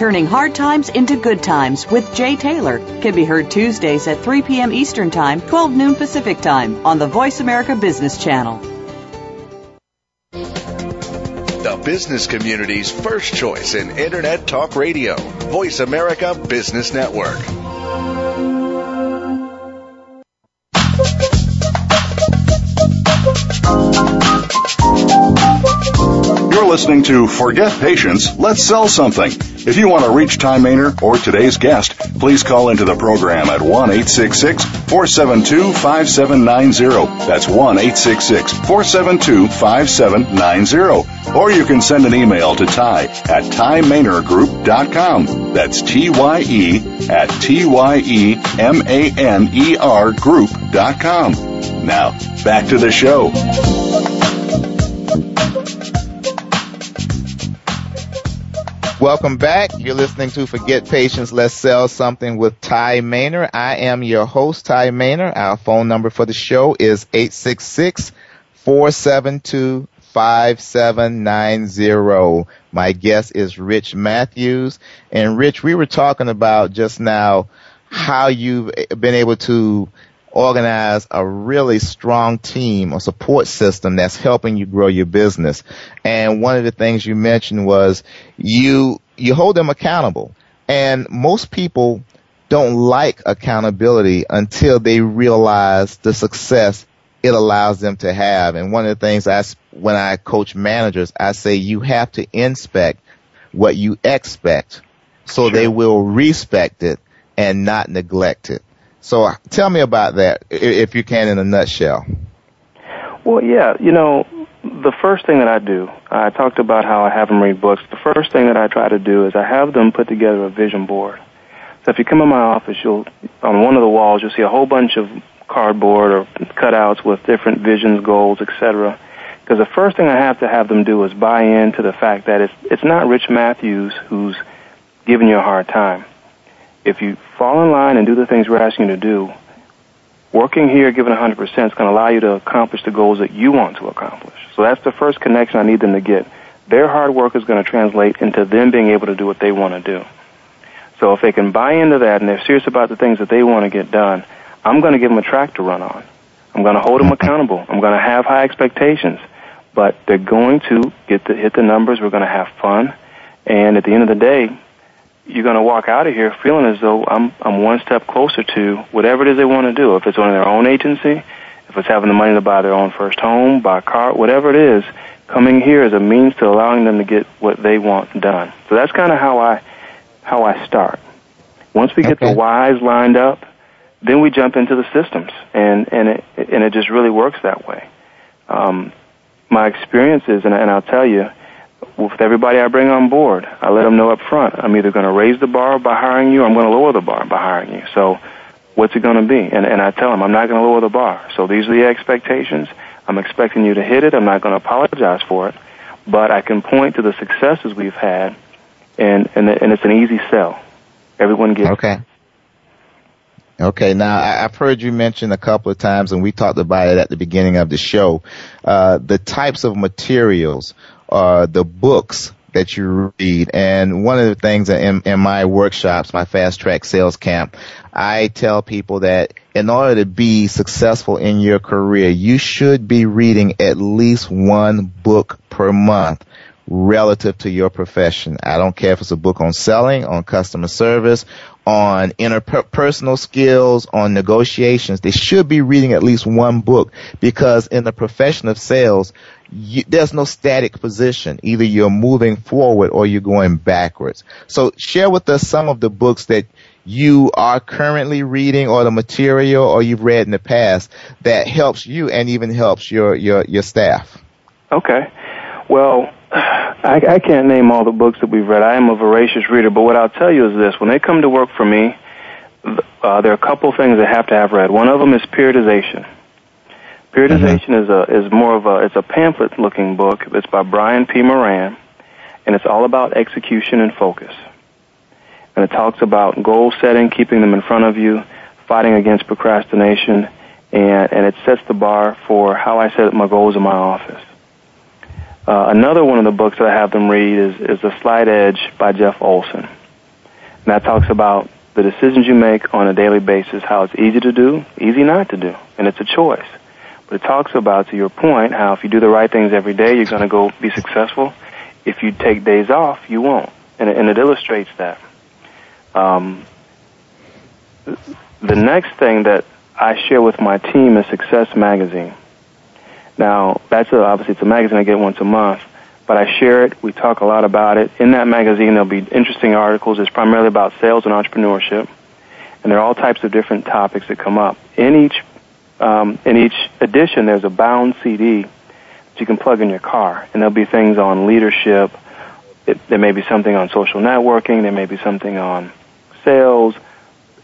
Turning Hard Times into Good Times with Jay Taylor can be heard Tuesdays at 3 p.m. Eastern Time, 12 noon Pacific Time on the Voice America Business Channel. The business community's first choice in Internet Talk Radio. Voice America Business Network. Listening to Forget Patience, Let's Sell Something. If you want to reach Tye Maner or today's guest, please call into the program at 1-866-472-5790. That's 1-866-472-5790. Or you can send an email to Tye at TyeManerGroup.com. That's T-Y-E at T-Y-E-M-A-N-E-R Group.com. Now, back to the show. Welcome back. You're listening to Forget Patience, Let's Sell Something with Tye Maner. I am your host, Tye Maner. Our phone number for the show is 866 472 5790. My guest is Rich Mathews. And Rich, we were talking about just now how you've been able to organize a really strong team, or support system that's helping you grow your business. And one of the things you mentioned was you, you hold them accountable. And most people don't like accountability until they realize the success it allows them to have. And one of the things I, when I coach managers, I say you have to inspect what you expect so sure. they will respect it and not neglect it. So uh, tell me about that, if you can, in a nutshell. Well, yeah, you know, the first thing that I do, I talked about how I have them read books. The first thing that I try to do is I have them put together a vision board. So if you come in my office, you'll on one of the walls you'll see a whole bunch of cardboard or cutouts with different visions, goals, etc. Because the first thing I have to have them do is buy into the fact that it's it's not Rich Mathews who's giving you a hard time. If you fall in line and do the things we're asking you to do, working here, giving 100% is going to allow you to accomplish the goals that you want to accomplish. So that's the first connection I need them to get. Their hard work is going to translate into them being able to do what they want to do. So if they can buy into that and they're serious about the things that they want to get done, I'm going to give them a track to run on. I'm going to hold them accountable. I'm going to have high expectations, but they're going to get to hit the numbers. We're going to have fun, and at the end of the day, you're going to walk out of here feeling as though I'm I'm one step closer to whatever it is they want to do. If it's owning their own agency, if it's having the money to buy their own first home, buy a car, whatever it is, coming here is a means to allowing them to get what they want done. So that's kind of how I how I start. Once we get okay. the whys lined up, then we jump into the systems, and and it and it just really works that way. Um, my experiences, and, and I'll tell you, with everybody I bring on board, I let them know up front. I'm either going to raise the bar by hiring you, or I'm going to lower the bar by hiring you. So, what's it going to be? And and I tell them I'm not going to lower the bar. So these are the expectations. I'm expecting you to hit it. I'm not going to apologize for it, but I can point to the successes we've had, and and and it's an easy sell. Everyone gets okay. Okay, now I've heard you mention a couple of times, and we talked about it at the beginning of the show, uh, the types of materials, uh, the books that you read. And one of the things in, in my workshops, my fast track sales camp, I tell people that in order to be successful in your career, you should be reading at least one book per month relative to your profession. I don't care if it's a book on selling, on customer service, on interpersonal skills, on negotiations. They should be reading at least one book because in the profession of sales, you, there's no static position. Either you're moving forward or you're going backwards. So share with us some of the books that you are currently reading or the material or you've read in the past that helps you and even helps your, your, your staff. Okay. Well, I, I can't name all the books that we've read. I am a voracious reader, but what I'll tell you is this: when they come to work for me, uh, there are a couple things they have to have read. One of them is periodization. Periodization mm-hmm. is a is more of a it's a pamphlet looking book. It's by Brian P. Moran, and it's all about execution and focus. And it talks about goal setting, keeping them in front of you, fighting against procrastination, and and it sets the bar for how I set my goals in my office. Uh, another one of the books that I have them read is, is The Slight Edge by Jeff Olson. And that talks about the decisions you make on a daily basis, how it's easy to do, easy not to do, and it's a choice. It talks about, to your point, how if you do the right things every day, you're going to go be successful. If you take days off, you won't. And it, and it illustrates that. Um, the next thing that I share with my team is Success Magazine. Now, that's a, obviously it's a magazine I get once a month, but I share it. We talk a lot about it. In that magazine, there'll be interesting articles. It's primarily about sales and entrepreneurship, and there are all types of different topics that come up. In each um, in each edition, there's a bound CD that you can plug in your car, and there'll be things on leadership. It, there may be something on social networking. There may be something on sales.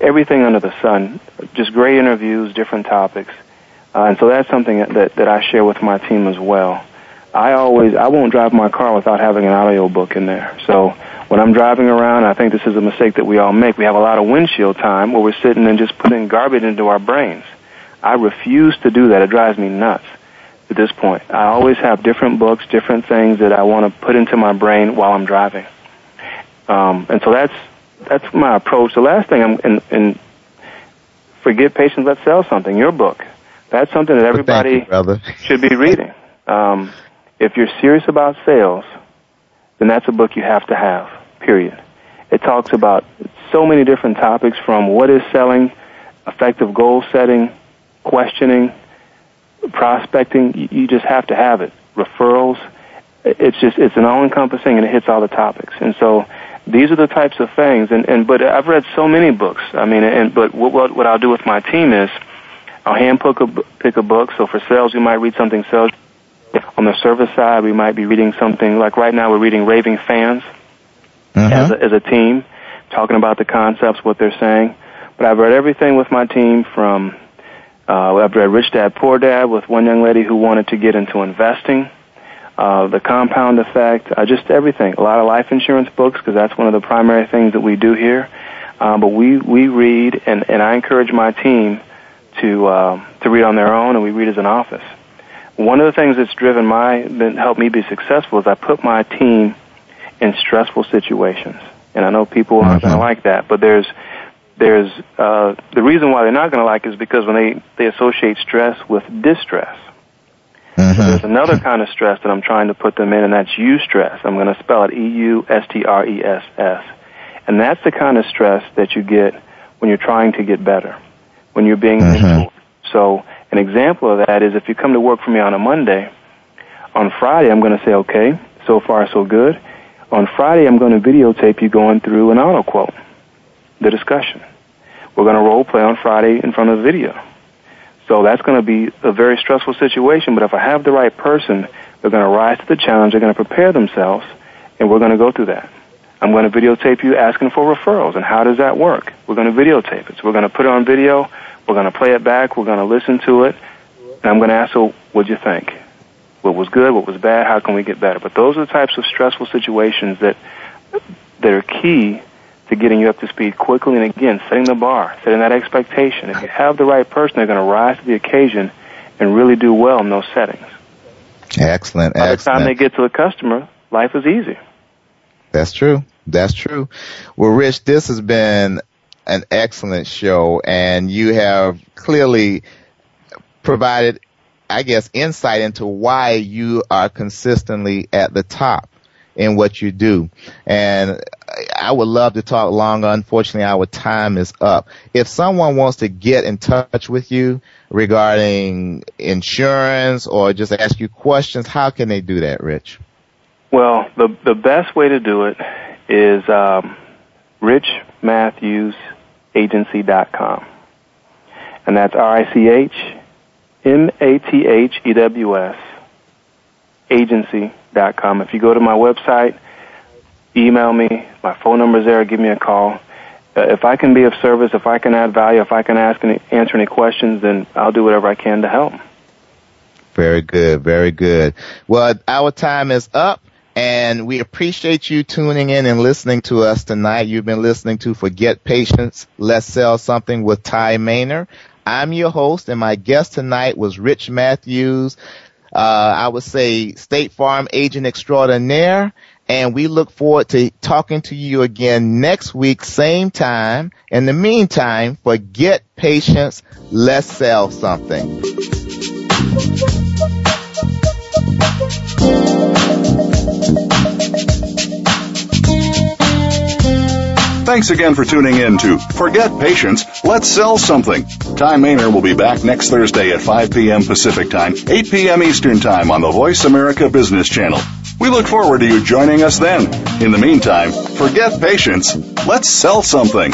Everything under the sun. Just great interviews, different topics uh, and so that's something that, that I share with my team as well. I always, I won't drive my car without having an audio book in there. So when I'm driving around, I think this is a mistake that we all make. We have a lot of windshield time where we're sitting and just putting garbage into our brains. I refuse to do that. It drives me nuts. at this point. I always have different books, different things that I want to put into my brain while I'm driving. Um, and so that's that's my approach. The last thing I'm in, in Forget Patience, Let's Sell Something, your book. That's something that everybody you, should be reading. Um, if you're serious about sales, then that's a book you have to have, period. It talks about so many different topics from what is selling, effective goal setting, questioning, prospecting. You just have to have it. Referrals. It's just, it's an all encompassing and it hits all the topics. And so these are the types of things. And, and but I've read so many books. I mean, and but what, what, what I'll do with my team is I'll hand pick a, pick a book. So for sales, we might read something sales. On the service side, we might be reading something like right now we're reading Raving Fans mm-hmm. as, a, as a team, talking about the concepts, what they're saying. But I've read everything with my team from uh, I've read Rich Dad Poor Dad with one young lady who wanted to get into investing, uh, the compound effect, uh, just everything. A lot of life insurance books because that's one of the primary things that we do here. Uh, but we we read, and and I encourage my team to uh, to read on their own, and we read as an office. One of the things that's driven my that helped me be successful is I put my team in stressful situations, and I know people aren't going to like that, but there's there's uh, the reason why they're not going to like it is because when they they associate stress with distress. Mm-hmm. So there's another kind of stress that I'm trying to put them in, and that's eustress. I'm going to spell it E U S T R E S S, and that's the kind of stress that you get when you're trying to get better when you're being mm-hmm. mentored. So an example of that is if you come to work for me on a Monday, on Friday I'm going to say, okay, so far so good. On Friday I'm going to videotape you going through an auto quote, the discussion. We're going to role play on Friday in front of video. So that's going to be a very stressful situation, but if I have the right person, they're going to rise to the challenge, they're going to prepare themselves, and we're going to go through that. I'm going to videotape you asking for referrals, and how does that work? We're going to videotape it. So we're going to put it on video, we're going to play it back. We're going to listen to it. And I'm going to ask, so what'd you think? What was good? What was bad? How can we get better? But those are the types of stressful situations that, that are key to getting you up to speed quickly. And again, setting the bar, setting that expectation. If you have the right person, they're going to rise to the occasion and really do well in those settings. Excellent. By excellent. the time they get to the customer, life is easy. That's true. That's true. Well, Rich, this has been an excellent show, and you have clearly provided, I guess, insight into why you are consistently at the top in what you do. And I would love to talk longer. Unfortunately, our time is up. If someone wants to get in touch with you regarding insurance or just ask you questions, how can they do that, Rich? Well, the the best way to do it is um, Rich Mathews agency.com. And that's R-I-C-H-M-A-T-H-E-W-S agency.com. If you go to my website, email me, my phone number is there, give me a call. Uh, if I can be of service, if I can add value, if I can ask any, answer any questions, then I'll do whatever I can to help. Very good, very good. Well, our time is up. And we appreciate you tuning in and listening to us tonight. You've been listening to Forget Patience, Let's Sell Something with Tye Maner. I'm your host and my guest tonight was Rich Mathews. Uh, I would say State Farm agent extraordinaire. And we look forward to talking to you again next week, same time. In the meantime, forget patience. Let's sell something. Thanks again for tuning in to Forget Patience, Let's Sell Something. Tye Maner will be back next Thursday at 5 p.m. Pacific Time, 8 p.m. Eastern Time on the Voice America Business Channel. We look forward to you joining us then. In the meantime, forget patience. Let's sell something.